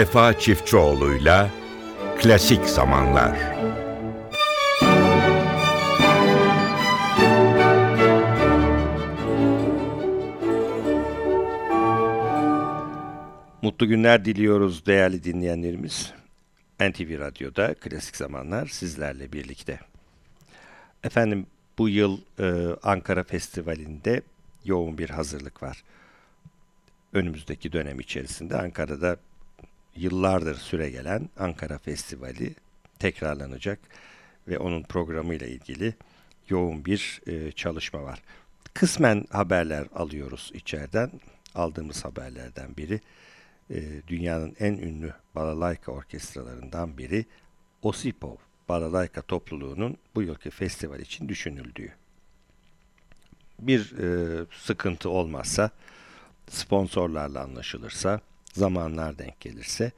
Vefa Çiftçioğlu'yla Klasik Zamanlar Mutlu günler diliyoruz değerli dinleyenlerimiz. NTV Radyo'da Klasik Zamanlar sizlerle birlikte. Efendim bu yıl e, Ankara Festivali'nde yoğun bir hazırlık var. Önümüzdeki dönem içerisinde Ankara'da yıllardır süre gelen Ankara Festivali tekrarlanacak ve onun programıyla ilgili yoğun bir e, çalışma var. Kısmen haberler alıyoruz içeriden. Aldığımız haberlerden biri e, dünyanın en ünlü balalayka orkestralarından biri Osipov Balalayka topluluğunun bu yılki festival için düşünüldüğü. Bir e, sıkıntı olmazsa, sponsorlarla anlaşılırsa, zamanlar denk gelirse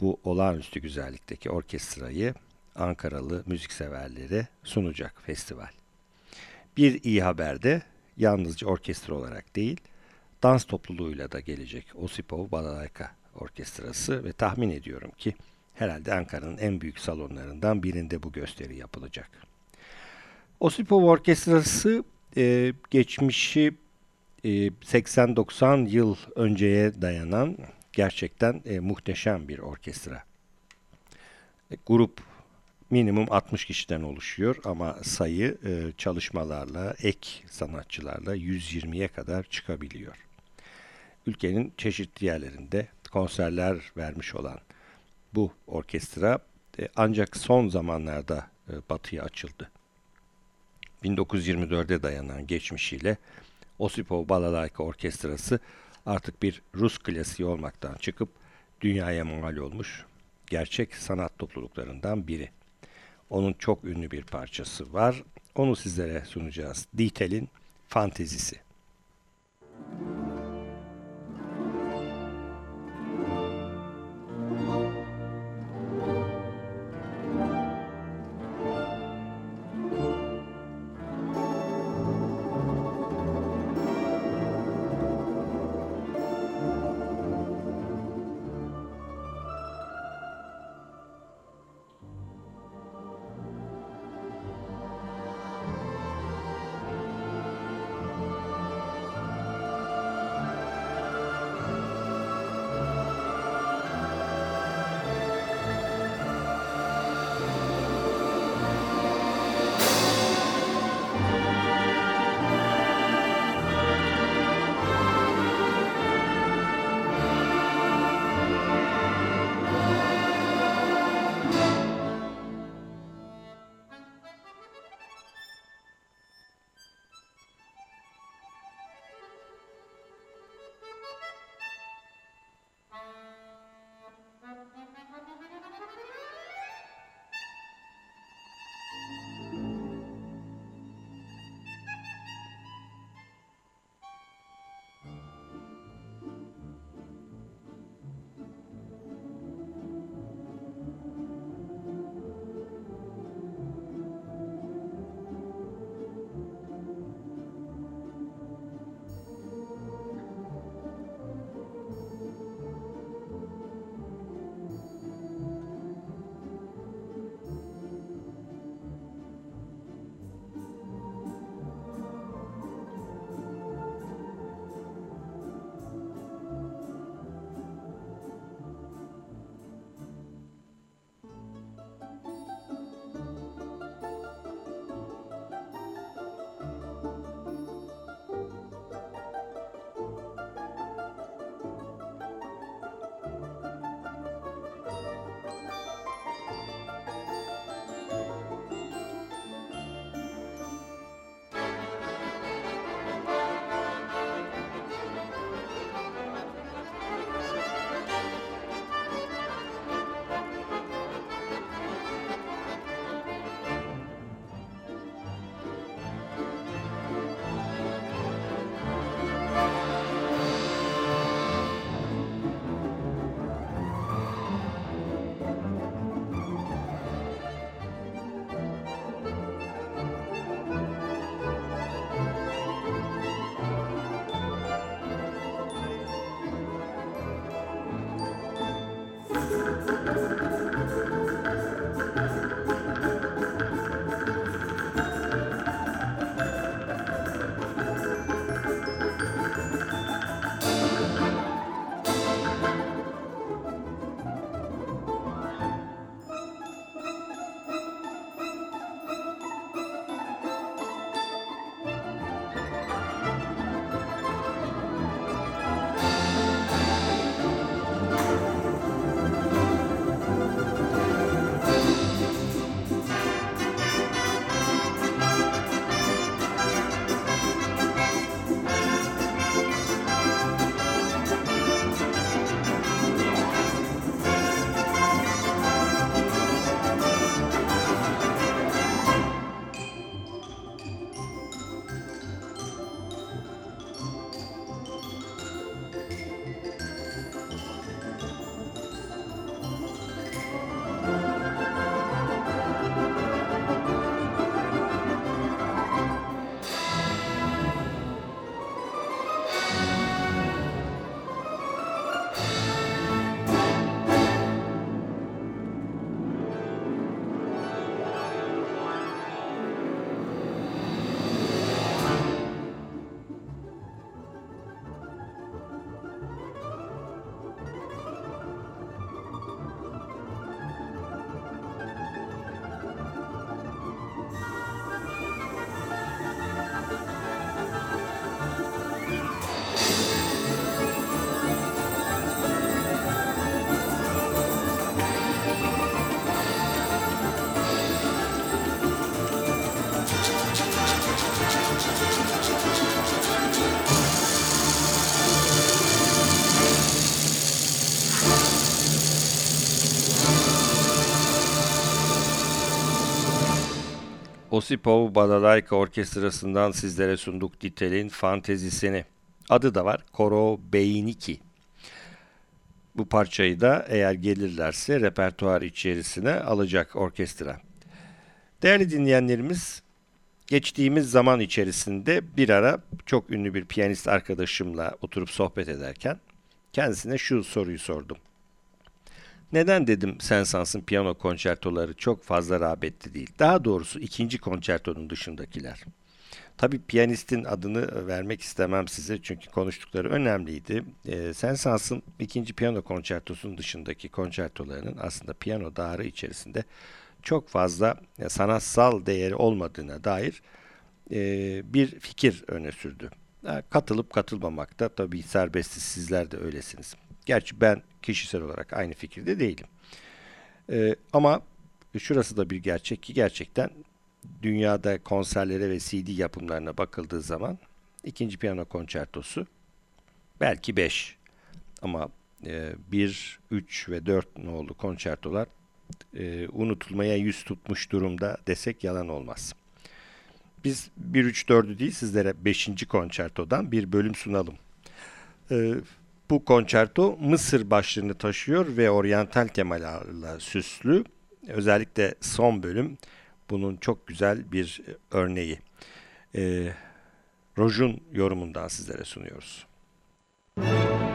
bu olağanüstü güzellikteki orkestrayı Ankaralı müzikseverlere sunacak festival. Bir iyi haber de yalnızca orkestra olarak değil, dans topluluğuyla da gelecek Osipov Balalayka Orkestrası ve tahmin ediyorum ki herhalde Ankara'nın en büyük salonlarından birinde bu gösteri yapılacak. Osipov Orkestrası e, geçmişi e, 80-90 yıl önceye dayanan gerçekten e, muhteşem bir orkestra. E, grup minimum 60 kişiden oluşuyor ama sayı e, çalışmalarla, ek sanatçılarla 120'ye kadar çıkabiliyor. Ülkenin çeşitli yerlerinde konserler vermiş olan bu orkestra e, ancak son zamanlarda e, batıya açıldı. 1924'e dayanan geçmişiyle Osipov Balalayka Orkestrası artık bir Rus klasiği olmaktan çıkıp dünyaya mal olmuş gerçek sanat topluluklarından biri. Onun çok ünlü bir parçası var. Onu sizlere sunacağız. Ditel'in Fantezisi. Müzik Osipov Balalayka Orkestrası'ndan sizlere sunduk Ditel'in fantezisini. Adı da var Koro Beyiniki. Bu parçayı da eğer gelirlerse repertuar içerisine alacak orkestra. Değerli dinleyenlerimiz, geçtiğimiz zaman içerisinde bir ara çok ünlü bir piyanist arkadaşımla oturup sohbet ederken kendisine şu soruyu sordum. Neden dedim Sensans'ın piyano konçertoları çok fazla rağbetli değil. Daha doğrusu ikinci konçertonun dışındakiler. Tabii piyanistin adını vermek istemem size çünkü konuştukları önemliydi. E, Sensans'ın ikinci piyano konçertosunun dışındaki konçertolarının aslında piyano dağarı içerisinde çok fazla sanatsal değeri olmadığına dair e, bir fikir öne sürdü. Katılıp katılmamakta tabii serbestsiz sizler de öylesiniz. Gerçi ben kişisel olarak aynı fikirde değilim. E, ama şurası da bir gerçek ki gerçekten dünyada konserlere ve CD yapımlarına bakıldığı zaman ikinci piyano konçertosu belki 5 ama 1, e, 3 ve 4 nolu konçertolar e, unutulmaya yüz tutmuş durumda desek yalan olmaz. Biz 1, 3, 4'ü değil sizlere 5. konçertodan bir bölüm sunalım. E, bu konçerto Mısır başlığını taşıyor ve oryantal temalarla süslü. Özellikle son bölüm bunun çok güzel bir örneği. E, Roj'un yorumundan sizlere sunuyoruz. Müzik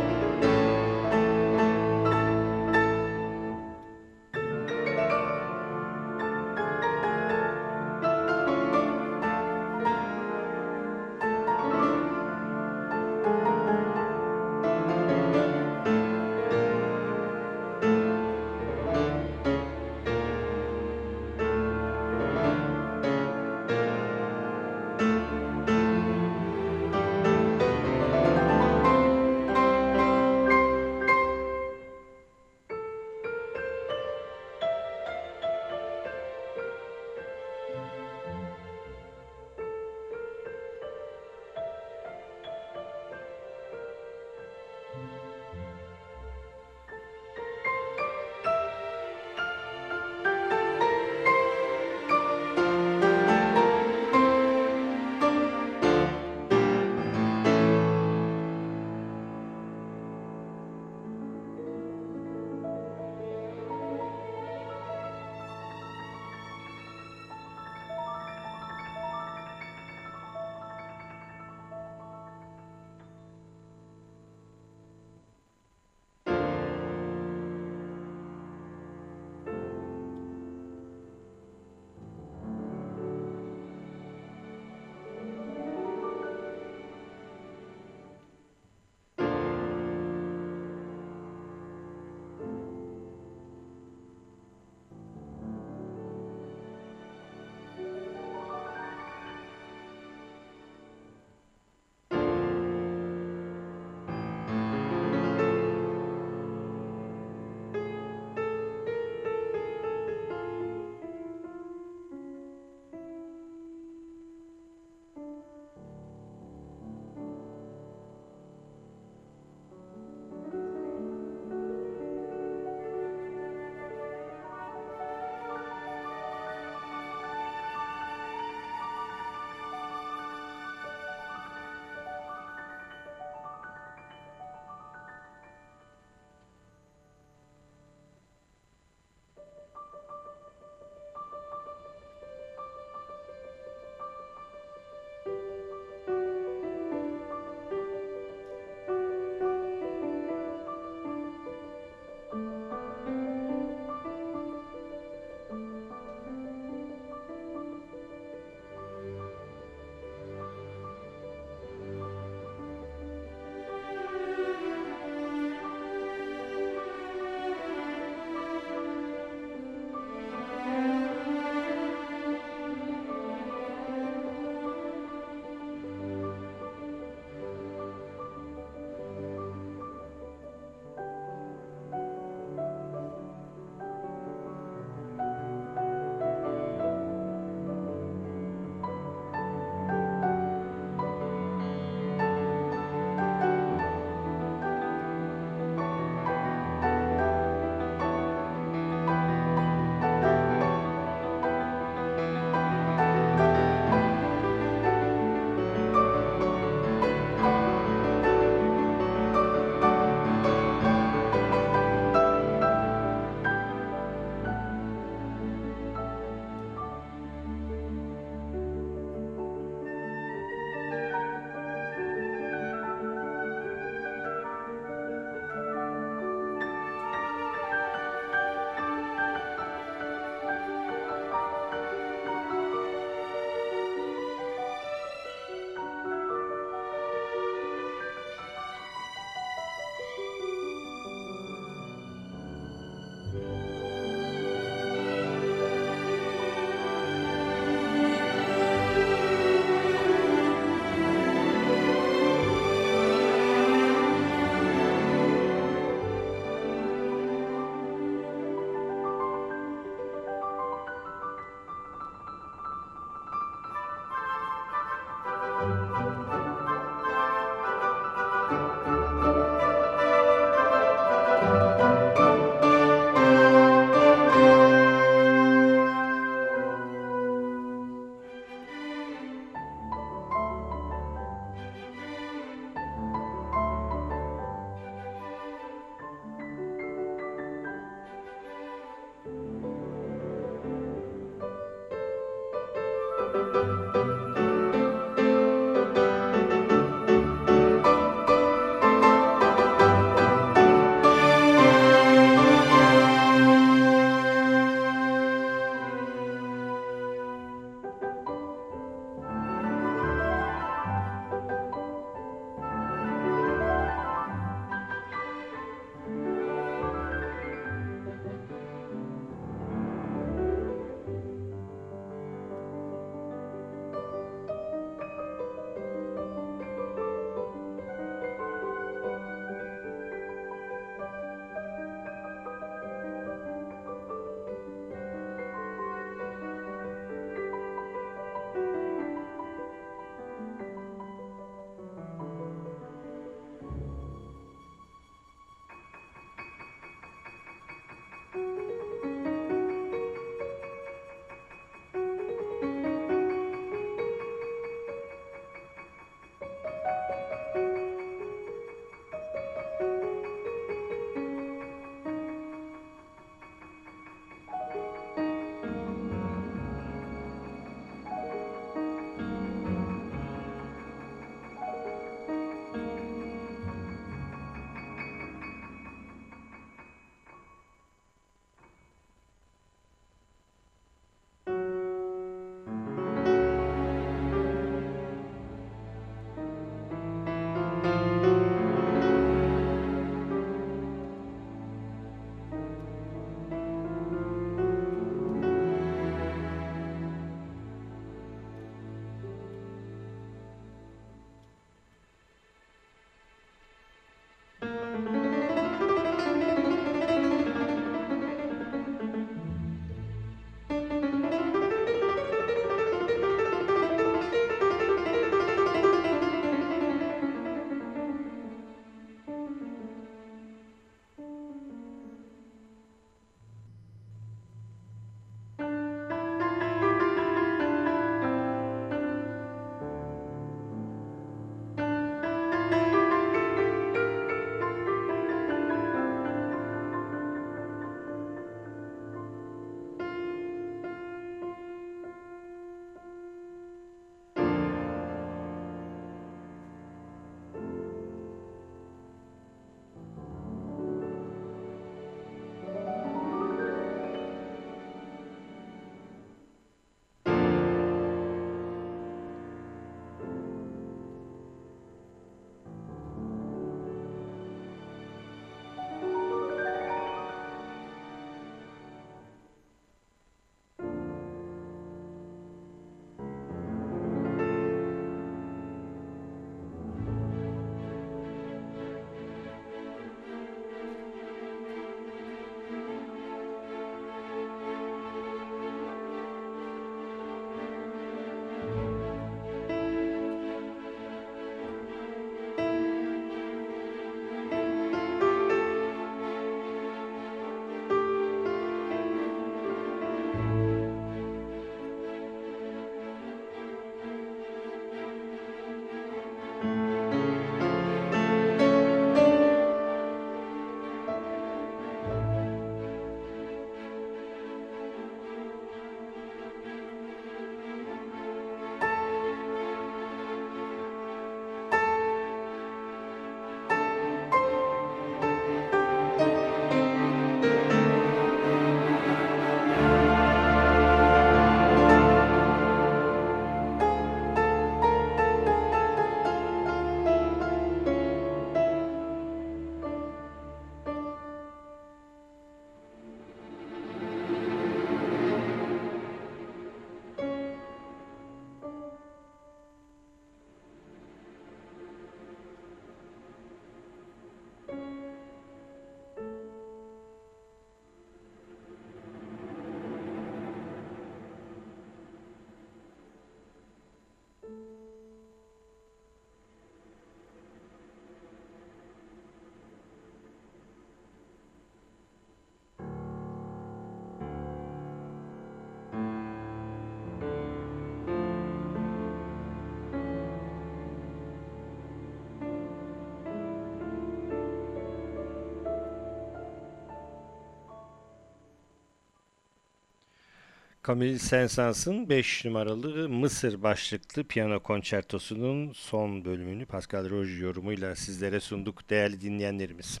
Camille Saint-Saëns'ın 5 numaralı Mısır başlıklı piyano konçertosunun son bölümünü Pascal Roji yorumuyla sizlere sunduk değerli dinleyenlerimiz.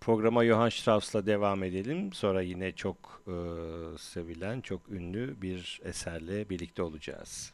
Programa Johann Strauss'la devam edelim. Sonra yine çok e, sevilen, çok ünlü bir eserle birlikte olacağız.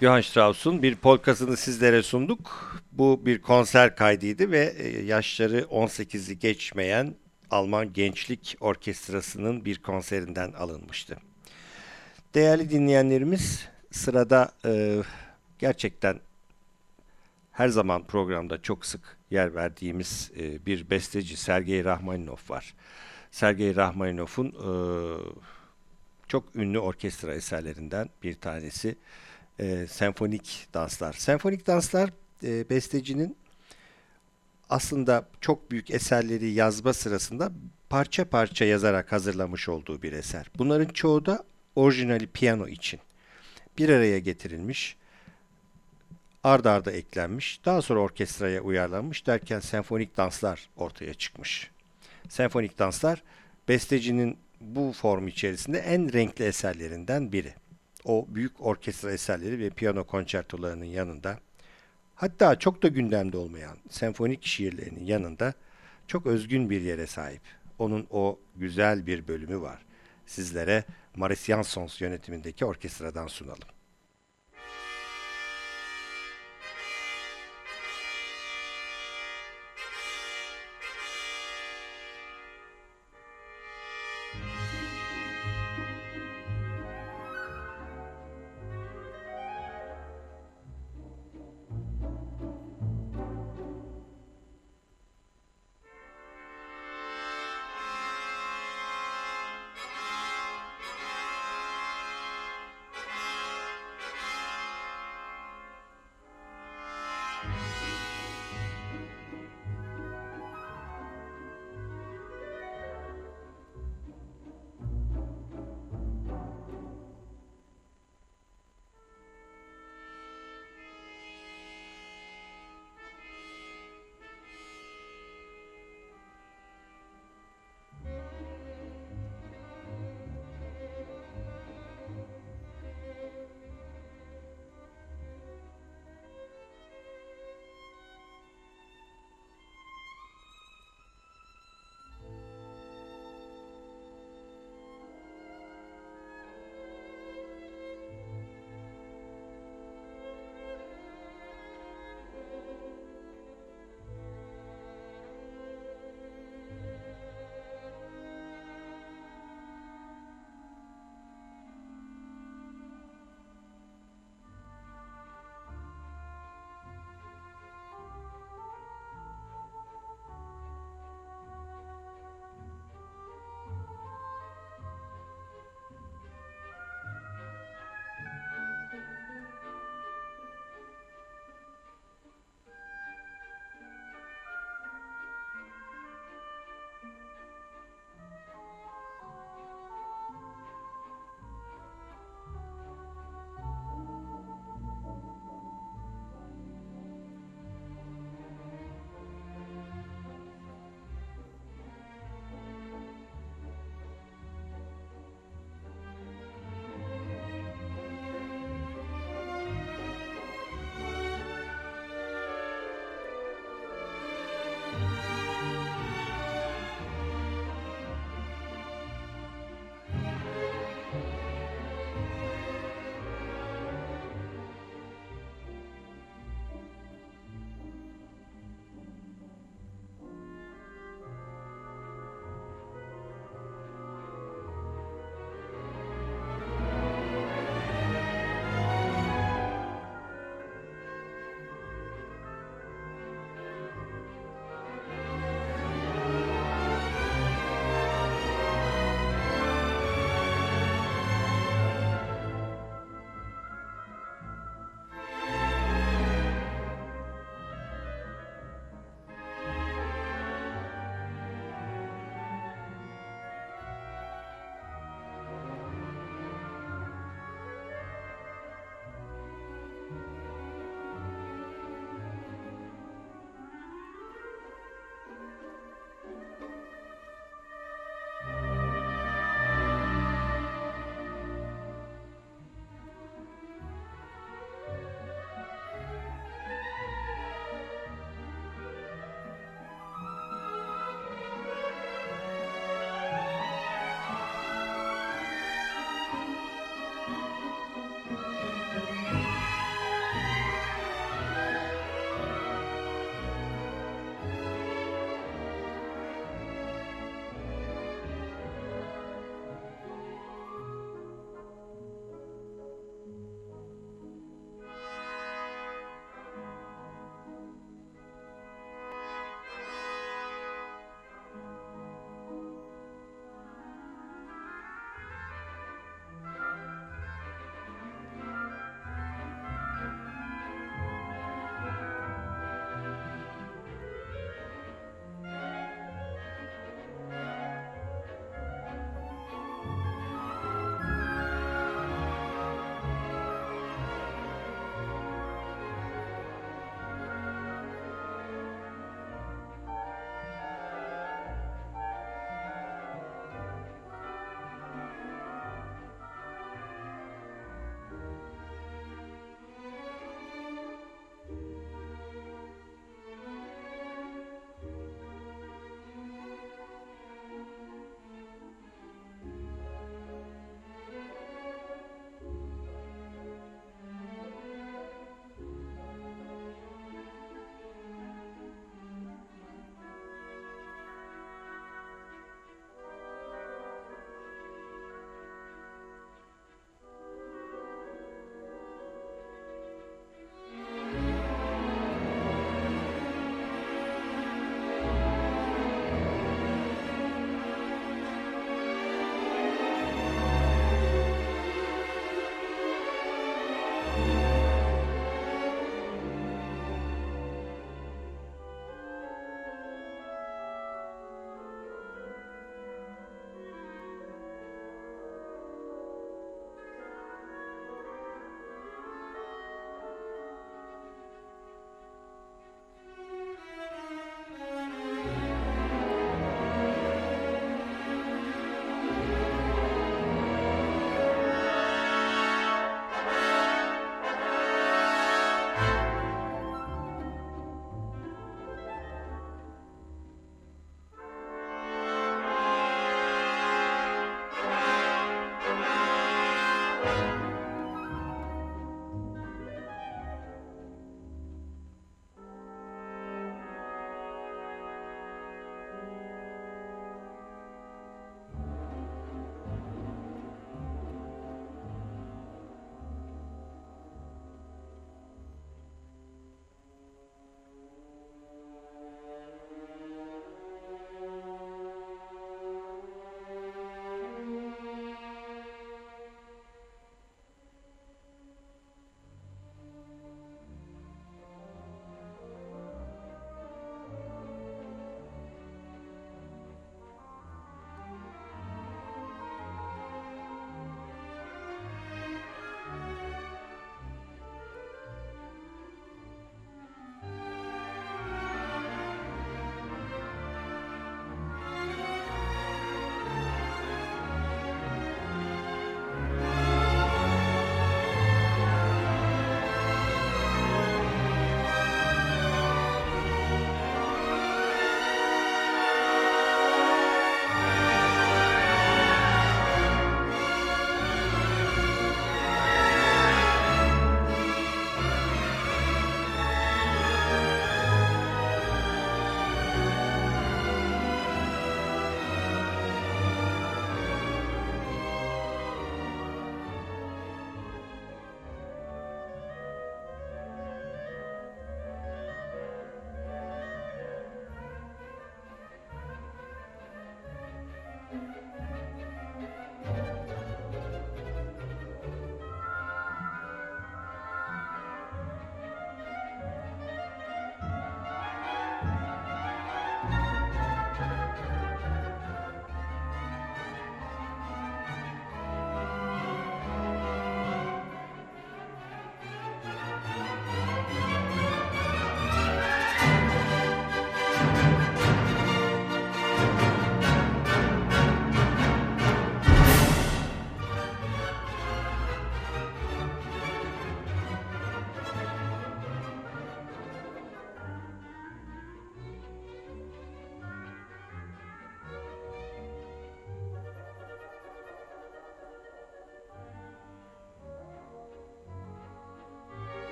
Johann Strauss'un bir polkasını sizlere sunduk. Bu bir konser kaydıydı ve e, yaşları 18'i geçmeyen Alman Gençlik Orkestrası'nın bir konserinden alınmıştı. Değerli dinleyenlerimiz sırada e, gerçekten her zaman programda çok sık yer verdiğimiz e, bir besteci Sergei Rahmaninov var. Sergei Rahmaninov'un e, çok ünlü orkestra eserlerinden bir tanesi e, senfonik danslar. Senfonik danslar e, bestecinin aslında çok büyük eserleri yazma sırasında parça parça yazarak hazırlamış olduğu bir eser. Bunların çoğu da orijinali piyano için bir araya getirilmiş, ard arda eklenmiş, daha sonra orkestraya uyarlanmış derken senfonik danslar ortaya çıkmış. Senfonik danslar bestecinin bu form içerisinde en renkli eserlerinden biri o büyük orkestra eserleri ve piyano konçertolarının yanında hatta çok da gündemde olmayan senfonik şiirlerinin yanında çok özgün bir yere sahip. Onun o güzel bir bölümü var. Sizlere Maris Jansons yönetimindeki orkestradan sunalım.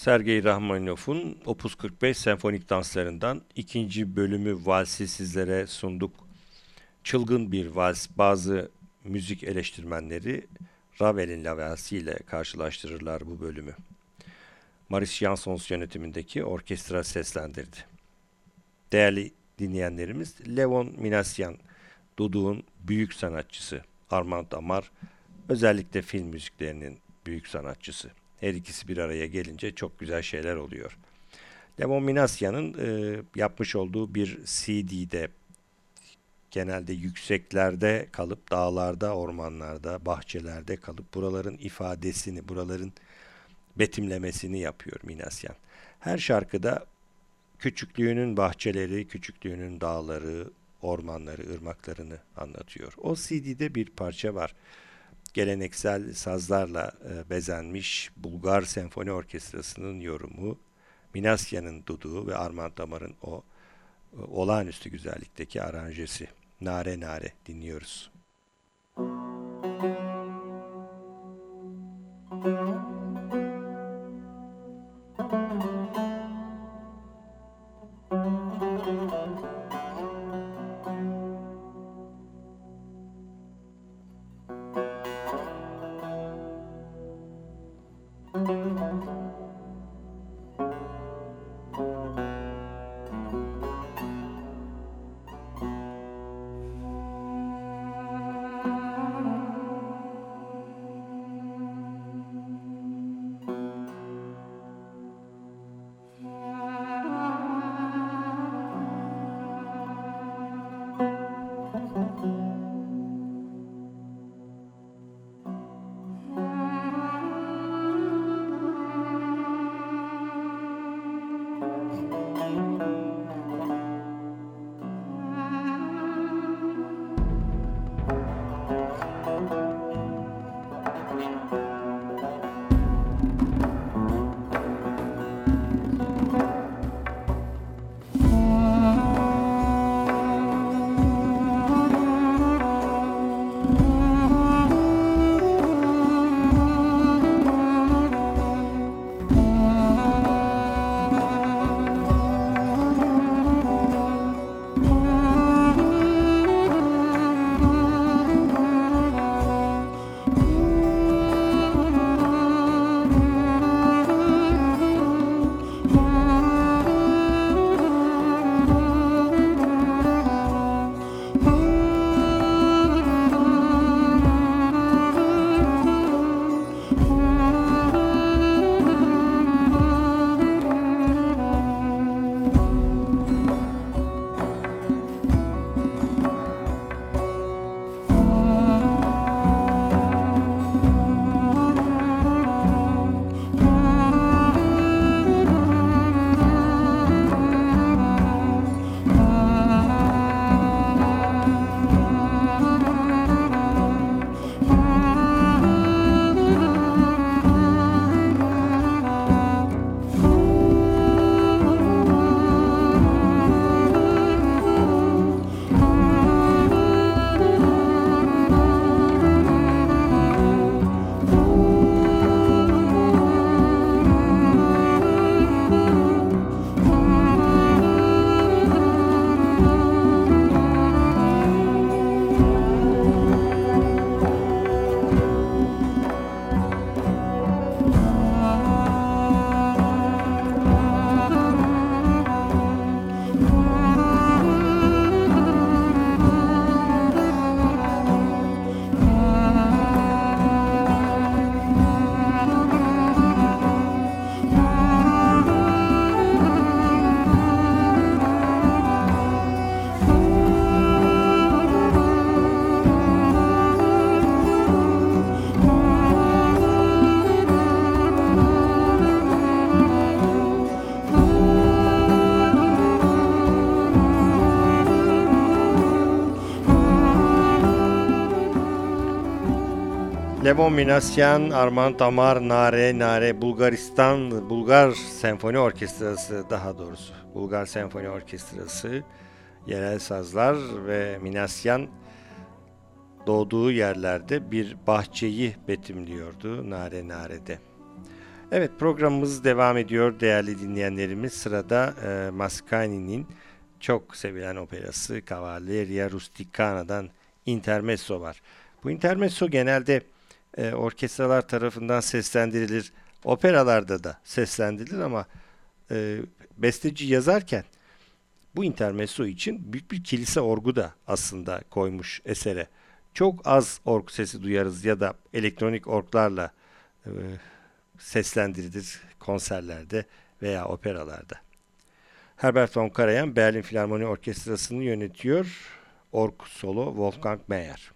Sergey Rahmaninov'un Opus 45 senfonik danslarından ikinci bölümü valsi sizlere sunduk. Çılgın bir vals bazı müzik eleştirmenleri Ravel'in La ile karşılaştırırlar bu bölümü. Maris Jansons yönetimindeki orkestra seslendirdi. Değerli dinleyenlerimiz Levon Minasyan, Duduk'un büyük sanatçısı, Armand Amar, özellikle film müziklerinin büyük sanatçısı. Her ikisi bir araya gelince çok güzel şeyler oluyor. Levon Minasyan'ın e, yapmış olduğu bir CD'de genelde yükseklerde kalıp dağlarda, ormanlarda, bahçelerde kalıp buraların ifadesini, buraların betimlemesini yapıyor Minasyan. Her şarkıda küçüklüğünün bahçeleri, küçüklüğünün dağları, ormanları, ırmaklarını anlatıyor. O CD'de bir parça var. Geleneksel sazlarla e, bezenmiş Bulgar Senfoni Orkestrası'nın yorumu, Minasya'nın duduğu ve Armand Damar'ın o e, olağanüstü güzellikteki aranjesi. Nare Nare dinliyoruz. Müzik Levon Minasyan, Armand Damar, Nare, Nare, Bulgaristan, Bulgar Senfoni Orkestrası daha doğrusu. Bulgar Senfoni Orkestrası, yerel sazlar ve Minasyan doğduğu yerlerde bir bahçeyi betimliyordu Nare Nare'de. Evet programımız devam ediyor değerli dinleyenlerimiz. Sırada e, Mascagni'nin çok sevilen operası Cavalleria Rusticana'dan Intermezzo var. Bu intermezzo genelde e, orkestralar tarafından seslendirilir. Operalarda da seslendirilir ama e, besteci yazarken bu intermezzo için büyük bir kilise orgu da aslında koymuş esere. Çok az org sesi duyarız ya da elektronik orglarla e, seslendirilir konserlerde veya operalarda. Herbert von Karajan Berlin Filarmoni Orkestrası'nı yönetiyor. Org solo Wolfgang Mayer.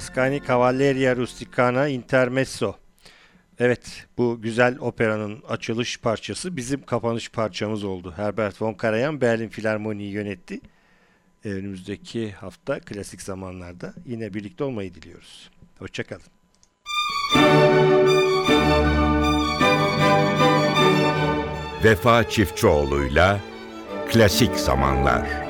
Mascagni Cavalleria Rusticana Intermezzo. Evet, bu güzel operanın açılış parçası bizim kapanış parçamız oldu. Herbert von Karajan Berlin Filarmoni'yi yönetti. Ee, önümüzdeki hafta klasik zamanlarda yine birlikte olmayı diliyoruz. Hoşçakalın. Vefa Çiftçioğlu'yla Klasik Zamanlar